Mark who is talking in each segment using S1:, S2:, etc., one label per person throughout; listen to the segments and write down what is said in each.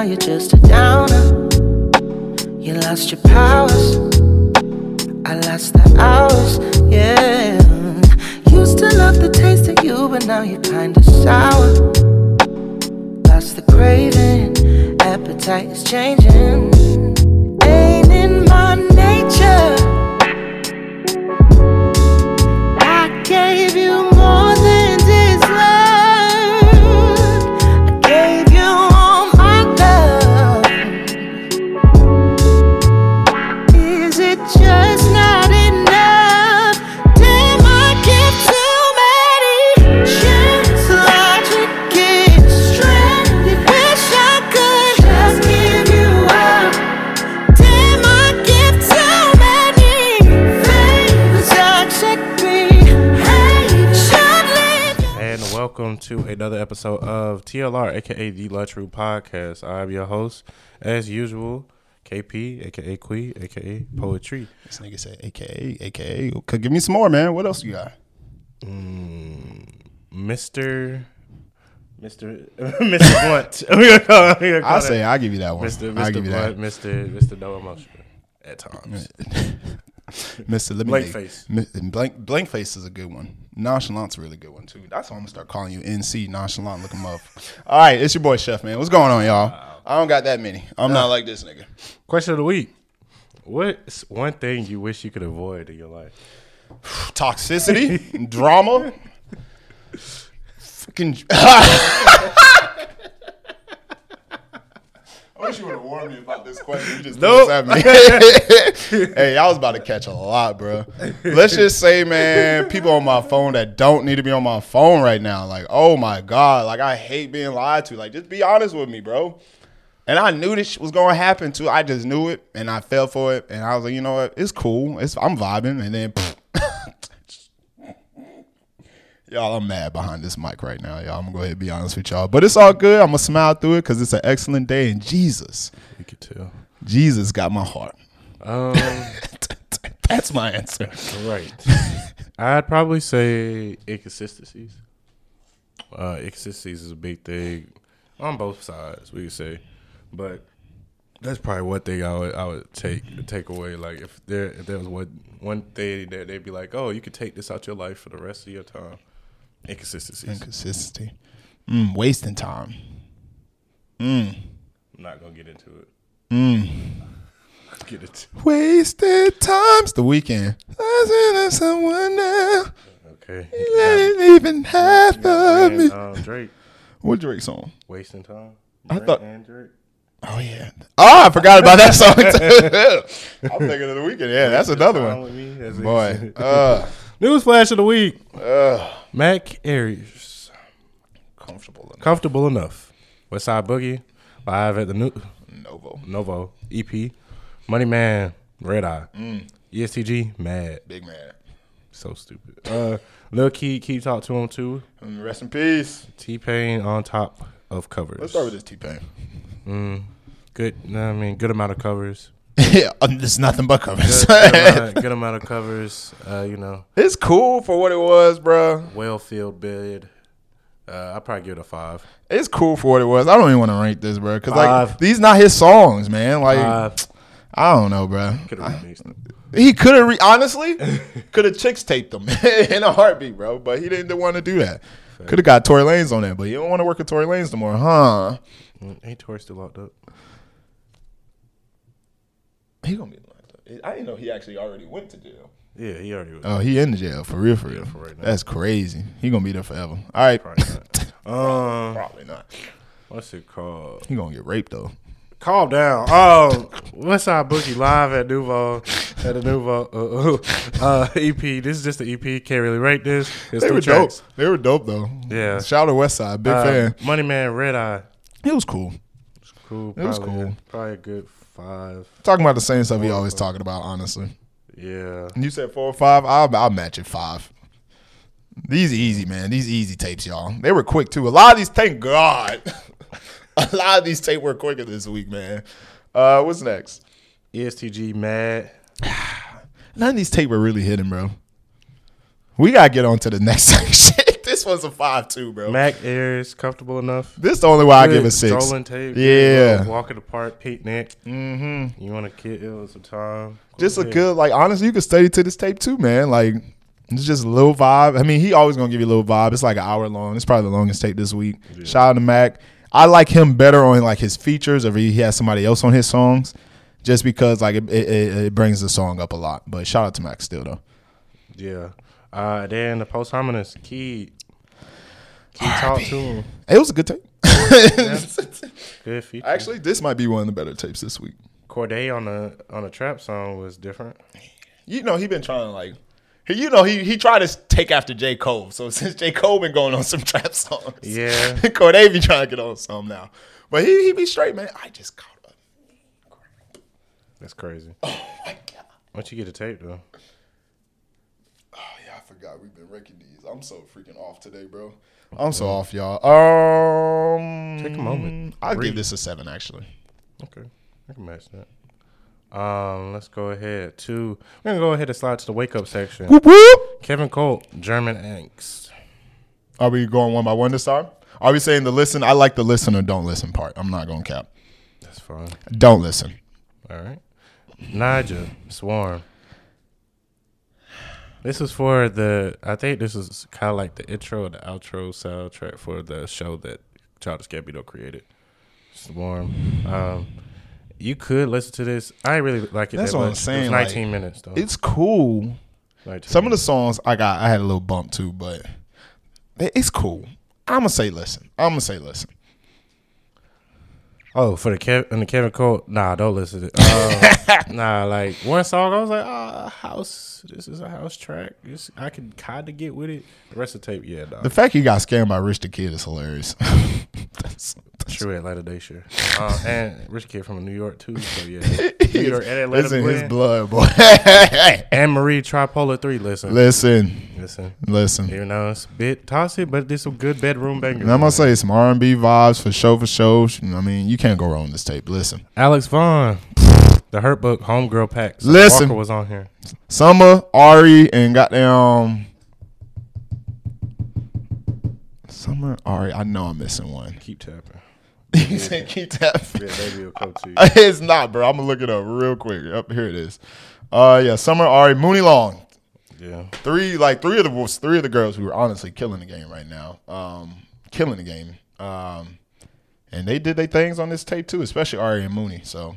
S1: now you're just a downer. You lost your powers. I lost the hours, yeah. Used to love the taste of you, but now you're kinda sour. Lost the craving, appetite is changing. Ain't in my nature.
S2: Episode of TLR, aka the Luxury Podcast. I'm your host, as usual, KP, aka Quee, aka Poetry.
S3: This nigga said AKA, AKA. Could give me some more, man. What else you got?
S2: Mr. Mr. Mr. Blunt. we gonna call, we gonna call
S3: I
S2: that
S3: say I'll give you that one.
S2: Mr. Mr. Blunt. Mr. Mr. No Emotion at times.
S3: Mr. Let me
S2: Blank face.
S3: Blank blank face is a good one. Nonchalant's a really good one too. That's why I'm gonna start calling you NC nonchalant. Look him up. All right, it's your boy Chef man. What's going on, y'all? I don't got that many. I'm not like this nigga.
S2: Question of the week. What's one thing you wish you could avoid in your life?
S3: Toxicity, drama, fucking. I wish you would have warned me about this question. You just
S2: Nope.
S3: threw this at me. hey, I was about to catch a lot, bro. Let's just say, man, people on my phone that don't need to be on my phone right now. Like, oh my god, like I hate being lied to. Like, just be honest with me, bro. And I knew this was gonna happen too. I just knew it, and I fell for it. And I was like, you know what? It's cool. It's I'm vibing. And then, y'all, I'm mad behind this mic right now, y'all. I'm gonna go ahead and be honest with y'all, but it's all good. I'm gonna smile through it because it's an excellent day. And Jesus,
S2: You could tell.
S3: Jesus got my heart.
S2: Um,
S3: That's my answer.
S2: right. I'd probably say inconsistencies. Uh, inconsistencies is a big thing on both sides. We could say, but that's probably one thing I would I would take take away. Like if there if there was one one thing that they'd be like, oh, you could take this out your life for the rest of your time. Inconsistencies.
S3: Inconsistency, mm, wasting time. Mm.
S2: I'm not gonna get into it.
S3: Mm.
S2: Get it.
S3: Wasted times. The weekend. Listen to someone now.
S2: Okay.
S3: Let it even half of me.
S2: um, Drake
S3: What Drake song?
S2: wasting time.
S3: I thought-
S2: and Drake.
S3: Oh yeah. Oh, I forgot about that song too. I'm thinking of the weekend. Yeah, that's another one.
S2: with me, as they
S3: Boy. Uh,
S2: News flash of the week.
S3: uh,
S2: Mac Ayres.
S3: comfortable enough.
S2: Comfortable enough. West Side Boogie. Live at the new
S3: Novo.
S2: Novo EP. Money Man. Red Eye.
S3: Mm.
S2: EST Gee. Mad.
S3: Big man.
S2: So stupid. Uh, Lil Keed. Keed talk to him too.
S3: Mm, Rest in peace.
S2: T Pain on top of covers.
S3: Let's start with this T Pain.
S2: Mm, good. I mean, good amount of covers.
S3: Yeah, uh, there's nothing but covers.
S2: Good, good, amount, good amount of covers. Uh, you know,
S3: it's cool for what it was, bro.
S2: well filled bid. Uh, I'd probably give it a five.
S3: It's cool for what it was. I don't even want to rank this, bro, because like these not his songs, man. Like
S2: Five.
S3: I don't know, bro.
S2: Could have remixed.
S3: He could have re- honestly could have chicks taped them in a heartbeat, bro. But he didn't want to do that. Could have got Tory Lanez on that, but you don't want to work with Tory Lanez no more, huh?
S2: Mm, Ain't Tory still locked up?
S3: He gonna be locked up. I didn't know he actually already went to jail.
S2: Yeah, he already was.
S3: Oh, he in the jail for real, for real.
S2: for right now.
S3: That's crazy. He gonna be there forever. All right,
S2: Probably not. Um,
S3: probably not.
S2: what's it called?
S3: He gonna get raped though.
S2: Calm down. Oh, West Side Boogie live at Novo at the Novo uh, uh, uh, EP. This is just the EP. Can't really rate this. It's
S3: They were
S2: tracks.
S3: dope. They were dope though.
S2: Yeah.
S3: Shout out to West Side, big
S2: Uh,
S3: fan.
S2: Money Man, Red Eye.
S3: It was cool.
S2: Cool.
S3: It was cool.
S2: Probably a good five.
S3: Talking about the same stuff he always talking about. Honestly,
S2: Yeah.
S3: you said four or five. I'll, I'll match it five. These easy, man. These easy tapes, y'all. They were quick too. A lot of these, thank God. a lot of these tape were quicker this week, man. Uh, what's next?
S2: EST Gee Mad.
S3: None of these tape were really hitting, bro. We gotta get on to the next shit. This one's a five two, bro.
S2: Mac Ayres, comfortable enough.
S3: This is the only way I give a six.
S2: Strolling tape.
S3: Yeah.
S2: little Walk in the park, picnic. Mm-hmm. You want to kill it some time?
S3: Just a good, like honestly, you can study to this tape too, man. Like it's just a little vibe. I mean, he always gonna give you a little vibe. It's like an hour long. It's probably the longest tape this week. Shout out to Mac. I like him better on like his features, or he has somebody else on his songs, just because like it, it, it brings the song up a lot. But shout out to Mac still though.
S2: Yeah. Uh, then the post harmonious key. Key ah, talk to him.
S3: It was a good tape.
S2: Good feature.
S3: Actually, this might be one of the better tapes this week.
S2: Corday on the on the trap song was different.
S3: You know, he been trying to like, he, you know, he he tried to take after J Cole. So since J Cole been going on some trap songs,
S2: Yeah.
S3: Corday be trying to get on some now. But he he be straight, man. I just caught up.
S2: That's crazy.
S3: Oh my god.
S2: Once you get a tape though.
S3: Oh yeah, I forgot we've been wrecking these. I'm so freaking off today, bro. I'm so off, y'all. Um,
S2: Take a moment.
S3: I'll
S2: Breathe.
S3: give this a seven, actually.
S2: Okay, I can match that. Um, let's go ahead to we're gonna go ahead and slide to the wake up section.
S3: Whoop whoop.
S2: Kelvyn Colt, German angst.
S3: Are we going one by one this time? Are we saying the listen? I like the listen or don't listen part. I'm not going to cap.
S2: That's fine.
S3: Don't listen.
S2: All right. Ni'jah, Swarm. This is for the. I think this is kind of like the intro and the outro soundtrack for the show that Childish Gambino created. Swarm. Um, you could listen to this. I really like it.
S3: That's
S2: that
S3: what I'm
S2: much. Was
S3: saying, like,
S2: 19 minutes though.
S3: It's cool.
S2: 19
S3: Some of the songs I got, I had a little bump too, but it's cool. I'm gonna say listen. I'm gonna say listen.
S2: Oh, for the Kev and the Kelvyn Colt. Nah, don't listen to it. Uh, nah, like one song, I was like, ah, house. This is a house track. This, I can kind of get with it. The rest of the tape, yeah, nah.
S3: The fact he got scammed by Rich the Kid is hilarious. That's-
S2: True Atlanta Day sure. Uh, and Rich Kid from New York too. So yeah, New York and Atlanta
S3: it's in his blood, boy.
S2: Ann Marie Tripolar Three. Listen,
S3: listen,
S2: listen.
S3: listen.
S2: Even though it's a bit toxic, but there's some good bedroom bangers.
S3: And I'm gonna say some R and B vibes for show for show. I mean, you can't go wrong with this tape. Listen,
S2: Alex Vaughan, the Hurt Book Homegirl Pack. Summer
S3: Listen.
S2: Walker was on here.
S3: Summer, Ari, and goddamn Summer, Ari. I know I'm missing one.
S2: Keep tapping.
S3: you said keep that.
S2: Yeah, baby will come to you.
S3: It's not, bro. I'm gonna look it up real quick. Up here it is. Uh, yeah, Summer, Ari, Muni Long.
S2: Yeah.
S3: Three, like three of the three of the girls who are honestly killing the game right now. Um, killing the game. Um, and they did their things on this tape too, especially Ari and Mooney. So,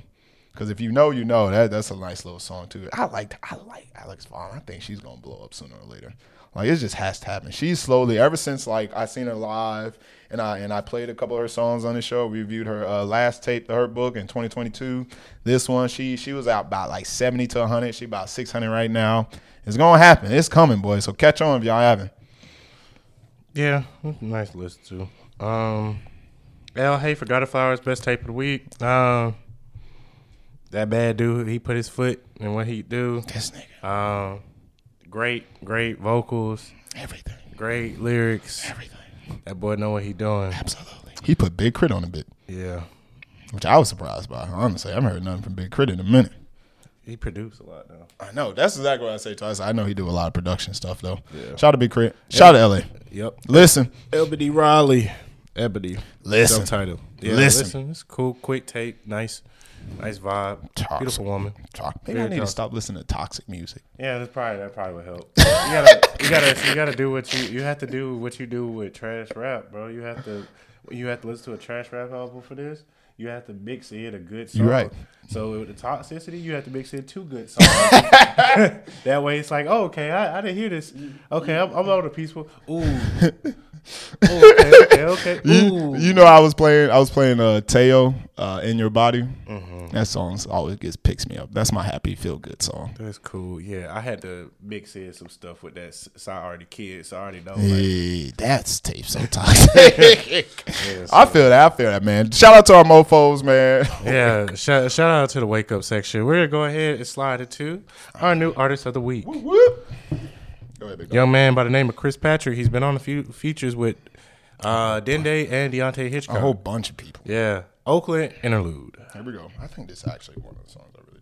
S3: because if you know, you know that that's a nice little song too. I like I like Alex Vaughan. I think she's gonna blow up sooner or later. Like it just has to happen. She's slowly ever since like I seen her live and I and I played a couple of her songs on the show. We reviewed her uh, last tape, the Hurt Book in 2022. This one, she she was out about like 70 to 100. She about 600 right now. It's gonna happen. It's coming, boys. So catch on if y'all haven't.
S2: Yeah, nice list too. to. Um, ELHAE for God of Flowers, best tape of the week. Um, that bad dude, he put his foot in what he do.
S3: This nigga,
S2: Um, great, great vocals,
S3: everything,
S2: great lyrics.
S3: everything,
S2: That boy know what he doing.
S3: absolutely. He put Big K.R.I.T. on a bit,
S2: Yeah,
S3: which I was surprised by. Honestly, I haven't heard nothing from Big K.R.I.T. in a minute.
S2: he produced a lot though.
S3: I know that's exactly what I say to us. I know he do a lot of production stuff though.
S2: Yeah.
S3: Shout out to Big Crit. Shout out to LA.
S2: Yep.
S3: Listen,
S2: Ebony Riley. Ebony.
S3: Listen.
S2: Subtitle. Yeah,
S3: Listen.
S2: listen. It's cool, quick tape, nice, nice vibe.
S3: Toxic.
S2: Beautiful woman.
S3: talk. Maybe I
S2: Very
S3: need to stop listening to toxic music.
S2: Yeah, that's probably that probably would help. You gotta, you gotta, you gotta do what you you have to do what you do with trash rap, bro. You have to, you have to listen to a trash rap album for this. You have to mix in a good song.
S3: You're right.
S2: So with the toxicity, you have to mix in two good songs. that way, it's like, oh, okay, I, I didn't hear this. Okay, I'm, I'm on the peaceful. Ooh. Ooh, okay, okay, okay.
S3: You, you know, I was playing. I was playing uh, Teo uh, in your body.
S2: Mm-hmm.
S3: That song always gets picks me up. That's my happy feel good song.
S2: That's cool. Yeah, I had to mix in some stuff with that. So I already kids. So I already know. Like,
S3: Hey, that's tape so toxic.
S2: yeah,
S3: I feel that. I feel that, man. Shout out to our mofo's, man.
S2: Yeah, shout, shout out to the wake up section. We're gonna go ahead and slide it to our new artist of the week.
S3: Whoop. Go ahead.
S2: Young man by the name of Chris Patrick. He's been on a few features with uh, Dende and Deontay Hitchcock.
S3: A whole bunch of people.
S2: yeah, Oakland interlude.
S3: Here we go. I think this is actually one of the songs I really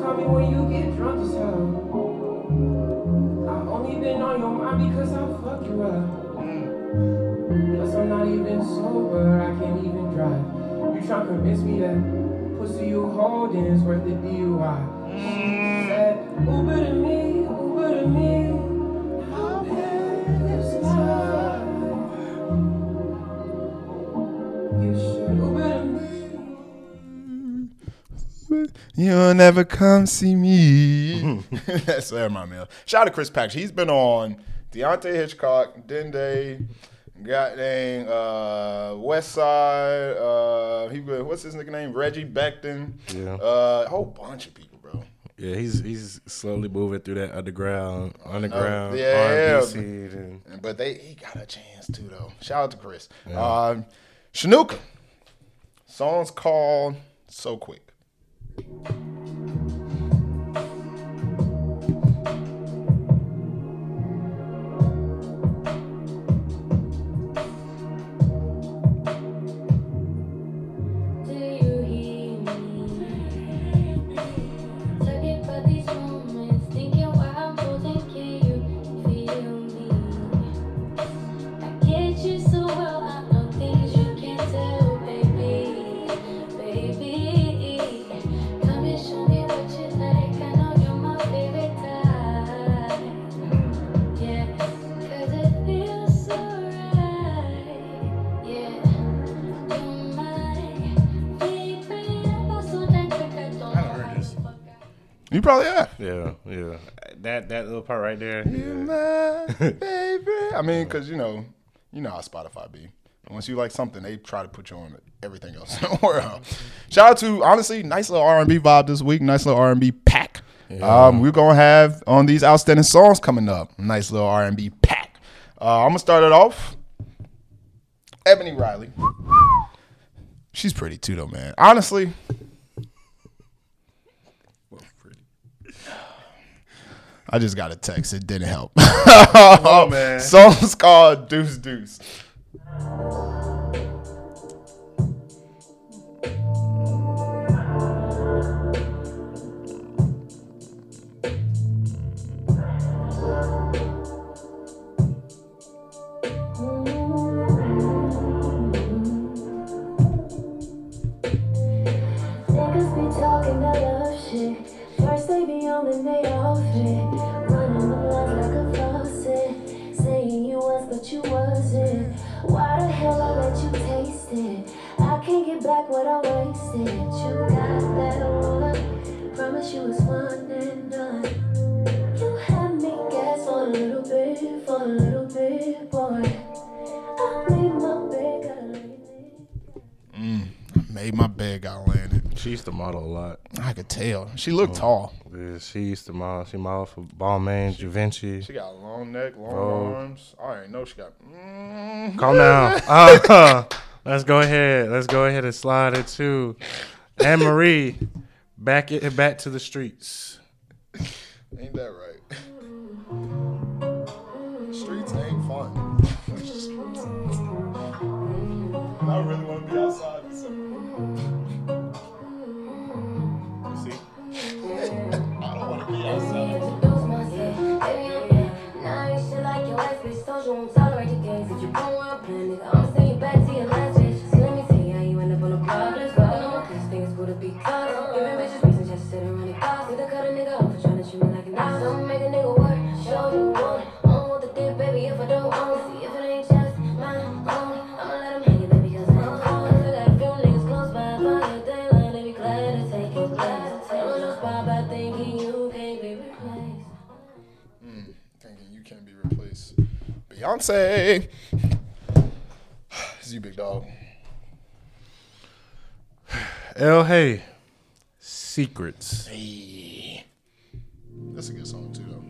S4: call me when you get drunk as hell? I've only been on your mind because I fuck you up. Mm. Plus I'm not even sober, I can't even drive. You tryna convince me that pussy you holding is worth the DUI. Mm. She said, Uber to me,
S3: You'll never come see me. That's that remind me. Shout out to Chris Pack. He's been on Deontay Hitchcock, Dende, goddamn uh, West Side. Uh, he been, what's his nickname? Reggie Beckton.
S2: Yeah.
S3: Uh, a whole bunch of people, bro.
S2: Yeah, he's he's slowly moving through that underground, underground
S3: yeah.
S2: R&B scene, and
S3: But they he got a chance too though. Shout out to Chris. Um, Shanuka. Song's called So Quick.
S5: Thank you. You
S3: probably have.
S2: yeah, yeah. That that little part right there.
S3: You
S2: Yeah.
S3: my baby. I mean, because you know, you know how Spotify be. Once you like something, they try to put you on everything else in the world. Shout out to honestly, nice little R and B vibe this week. Nice little R and B pack. Um, we're gonna have on these outstanding songs coming up. Nice little R and B pack. Uh, I'm gonna start it off. Ebony Riley. She's pretty too, though, man. Honestly, I just got a text. It didn't help.
S2: Oh man.
S3: Song's called Deuce Deuce.
S2: Used to model a lot.
S3: I could tell. She looked tall.
S2: Yeah, she used to model. She modeled for Balmain, Givenchy.
S3: She got a long neck, long
S2: Oh.
S3: arms. I already know she got. Mm.
S2: Calm down. Uh, let's go ahead. Let's go ahead and slide it to Ann Marie. Back it back to the streets.
S3: Ain't that right? Streets ain't fun. I really Beyonce. It's you, big dog.
S2: ELHAE. Secrets.
S3: That's a good song too, though.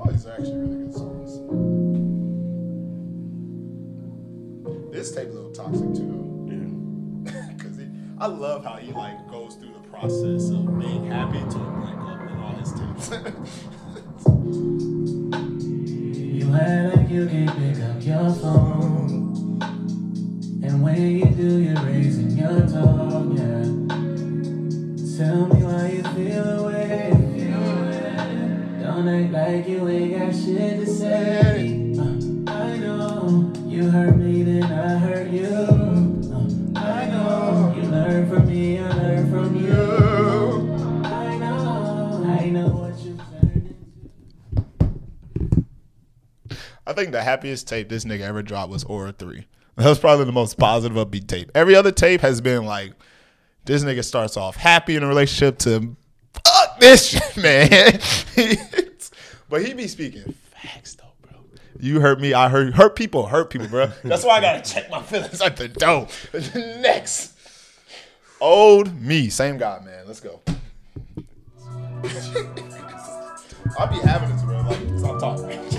S3: All these are actually really good songs. This tape a little toxic too,
S2: Yeah.
S3: though. Cause I love how he like goes through the process of being happy to break up in all his tapes.
S4: Act like you can't pick up your phone. And when you do, you're raising your tone, yeah.
S6: tell me why you feel away. Don't act like you ain't got shit to say.
S3: The happiest tape this nigga ever dropped was Aura 3. That was probably the most positive upbeat tape. Every other tape has been like, this nigga starts off happy in a relationship to fuck this shit, man. but he be speaking facts though, bro. You hurt me, I hurt hurt people, hurt people, bro. That's why I gotta check my feelings at the door. Next. Old me, same guy, man. Let's go. I'll be having this, bro. Like, stop talking.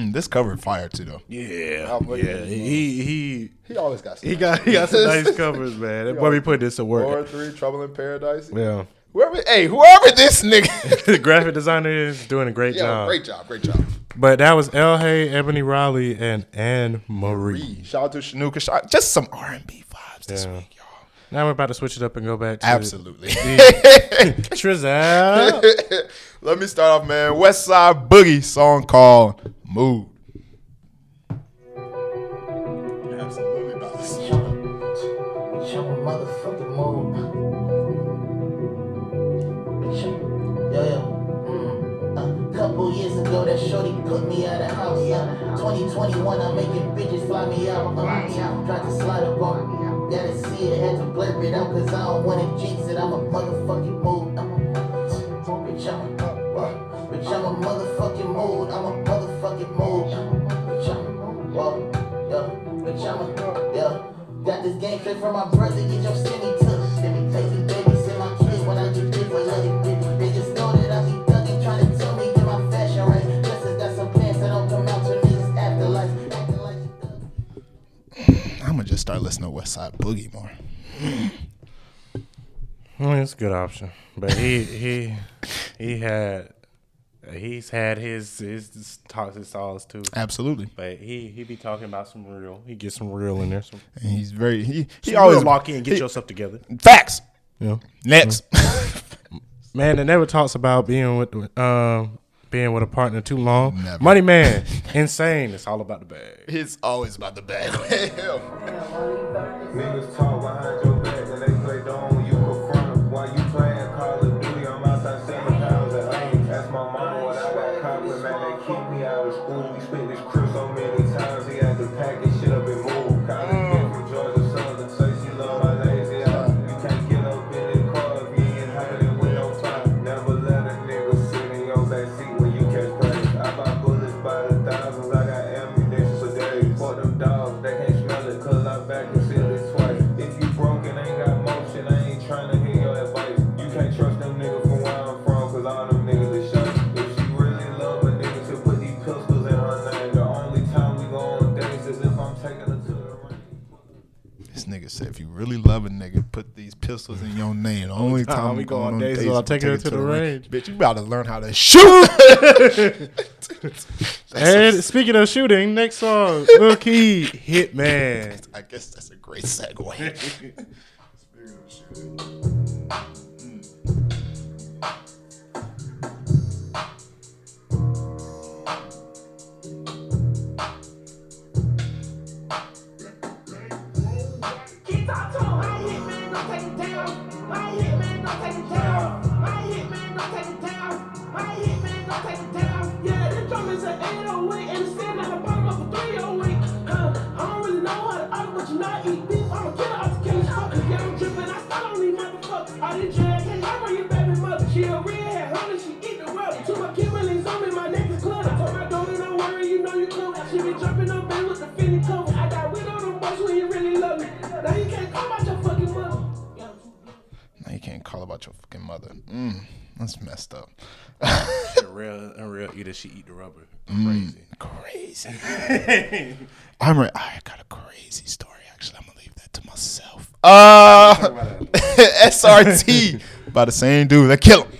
S3: Mm, this cover fire too, though.
S2: Yeah, yeah. He he
S3: He always got.
S2: he got he got some nice covers, man. That boy be putting this to
S3: Aura
S2: work.
S3: three, Trouble in Paradise.
S2: Yeah,
S3: Whoever, hey, whoever this nigga.
S2: the graphic designer is doing a great
S3: yeah,
S2: job.
S3: great job, great job.
S2: But that was ELHAE, Ebony Riley, and Ann Marie.
S3: Shout out to Shanuka. Shout, just some R and B vibes this
S2: Yeah.
S3: week, y'all.
S2: Now we're about to switch it up and go back to
S3: Absolutely.
S2: Trizelle.
S3: Let me start off, man. West Side Boogie song called Mood. Absolutely about this.
S7: Jump a motherfucking move. Yo, yo. Mm. Couple years ago, that shorty put me out of house. Yeah. 2021, I'm making bitches fly me out. Uh, yeah. Tried to slide up on me. Gotta see it, had to blur it out, cause I don't wanna jinx it. I'm a motherfucking mood. I'm a bitch, I'm a bitch, I'm a motherfucking mood. I'm a motherfucking mood. Bitch, I'm a bitch, I'm a yo. Got this game straight from my brother,
S3: start listening to West Side Boogie more.
S2: Well, it's a good option, but he he he had he's had his his his songs too.
S3: Absolutely.
S2: But he he be talking about some real. He gets some real in there. Some,
S3: And he's very he he always
S2: lock in. Get
S3: he-
S2: yourself together.
S3: facts.
S2: Yeah.
S3: Next.
S2: Man, that never talks about being with um being with a partner too long.
S3: Never.
S2: Money man, insane. It's all about the bag.
S3: it's always about the bag. said, if you really love a nigga, put these pistols in your name. The only
S2: time
S3: time
S2: we go on dates is I'll take her to the range.
S3: Bitch, you about to learn how to shoot.
S2: And speaking of shooting, next song, Lil Keed, Hitman.
S3: I guess that's a great segue.
S4: Fuck, yeah, I'm dripping. I still don't need motherfucker. I did drag, hey, I bring. She a redhead, honey, she eat the rubber. Took my Kimberly's on me, my neck is cluttered. Told my daughter, don't worry, you know you covered. She be jumping on bed with the Fendi cover. I got rid of them boys when you really love me. Now you can't come out your fucking mother.
S3: Now you can't call about your fucking mother. Mm, that's messed up.
S2: A real, a real eater. She eat the rubber. Crazy.
S3: crazy. I'm re- I got a crazy story. Actually, I'm gonna leave that to myself. Uh, SRT by the same dude that killed him.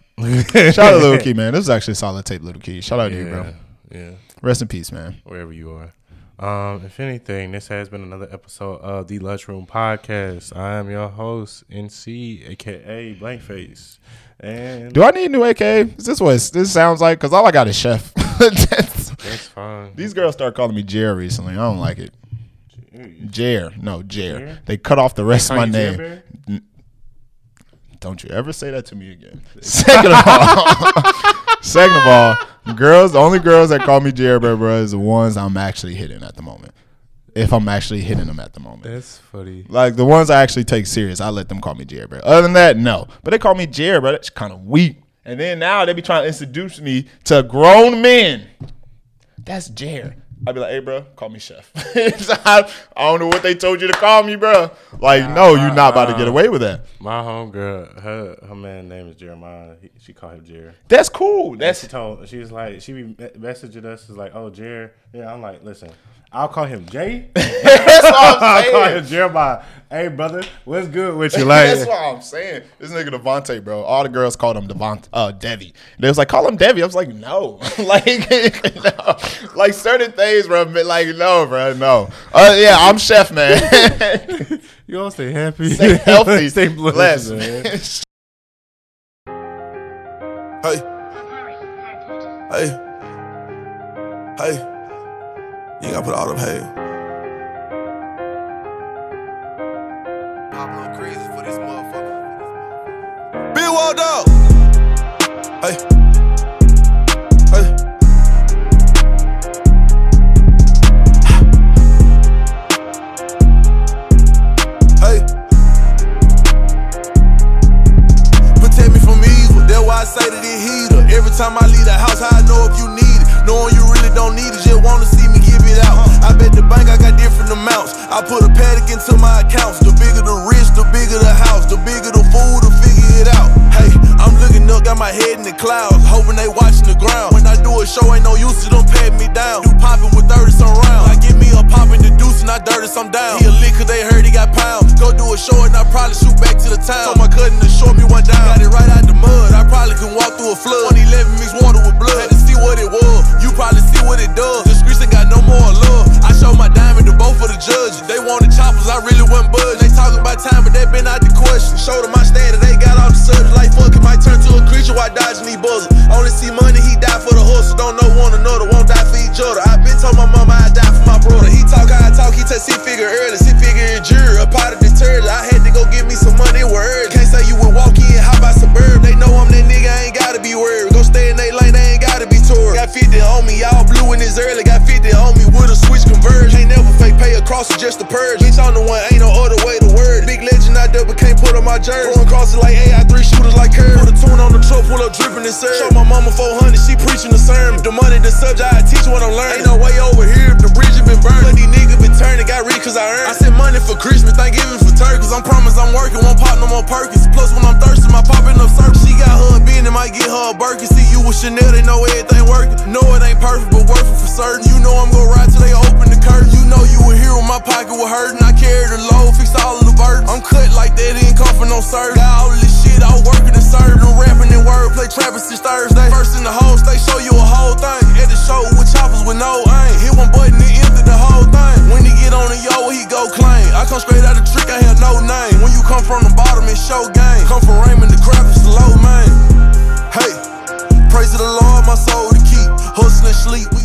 S3: Shout out to Little Keed, man. This is actually solid tape, Little Keed. Shout out to you, bro.
S2: Yeah, yeah.
S3: Rest in peace, man.
S2: wherever you are. Um, if anything, this has been another episode of the Lunchroom Podcast. I am your host, NC, aka Blankface. And
S3: Do I need a new AK? Is this what this sounds like? Because all I got is Chef. That's-
S2: that's fine.
S3: These girls start calling me Jer recently. I don't like it. Jer. No, Jer. They cut off the rest of my name. Don't you ever say that to me again. Second of all, second of all, girls, the only girls that call me Bear, bro, is the ones I'm actually hitting at the moment. If I'm actually hitting them at the moment.
S2: That's funny.
S3: Like the ones I actually take serious, I let them call me Jared, bro. Other than that, no. But they call me Jared, bro. That's kind of weak. And then now they be trying to introduce me to grown men. That's Jared. I'd be like, hey, bro, call me chef. I, I don't know what they told you to call me, bro. Like, no, you're not about to get away with that.
S2: My homegirl, her her man name is Jeremiah. He, she called him Jer.
S3: That's cool.
S2: And
S3: That's
S2: she told she was like she be messaging us is like, oh Jer. Yeah, I'm like, listen, I'll call him Jay.
S3: that's what I'm
S2: I'll call him Jeremiah. Hey brother, what's good with you? Like,
S3: That's what I'm saying. This nigga Devontae, bro. All the girls called him Devont, uh, Devi. They was like, call him Devi. I was like, no, like, no. like certain things, bro. but Like, no, bro, no. Uh, yeah, I'm chef, man.
S2: you all stay happy,
S3: Stay healthy,
S2: stay
S3: blessed,
S2: blessed, man.
S3: man.
S8: Hey. Hey. Hey. You gotta put all them hey. Pablo crazy for this motherfucker. BigWalkDog. Hey. Hey. Show my mama 400, she preaching the sermon. The money, the subject, I teach what I'm learning. Ain't no way over here if the bridge has been burned. But these niggas been turning, got rich cause I earned. I sent money for Christmas, Thanksgiving for turkeys. I'm promised I'm working, won't pop no more perkins. Plus, when I'm thirsty, my popping up circles. She got her a bin and might get her a Birkin. See you with Chanel, they know everything working. Know it ain't perfect, but worth it for certain. You know I'm gonna ride till they open the curtain. You know you were here when my pocket was hurting. I carried the load, fixed all of the burdens. I'm cut like that, it ain't come for no service. Got all this shit, I was working and serving and rapping and wordplay. Travis since Thursday. First in the whole state, show you a whole thing. At the show with choppers with no aim. Hit one button and empty the whole thing. When he get on the yo, he go claim. I come straight out the trick, I have no name. When you come from the bottom, it show game. Come from Raymond, the crap is low, man. Hey, praise to the Lord, my soul to keep. Hustling sleep.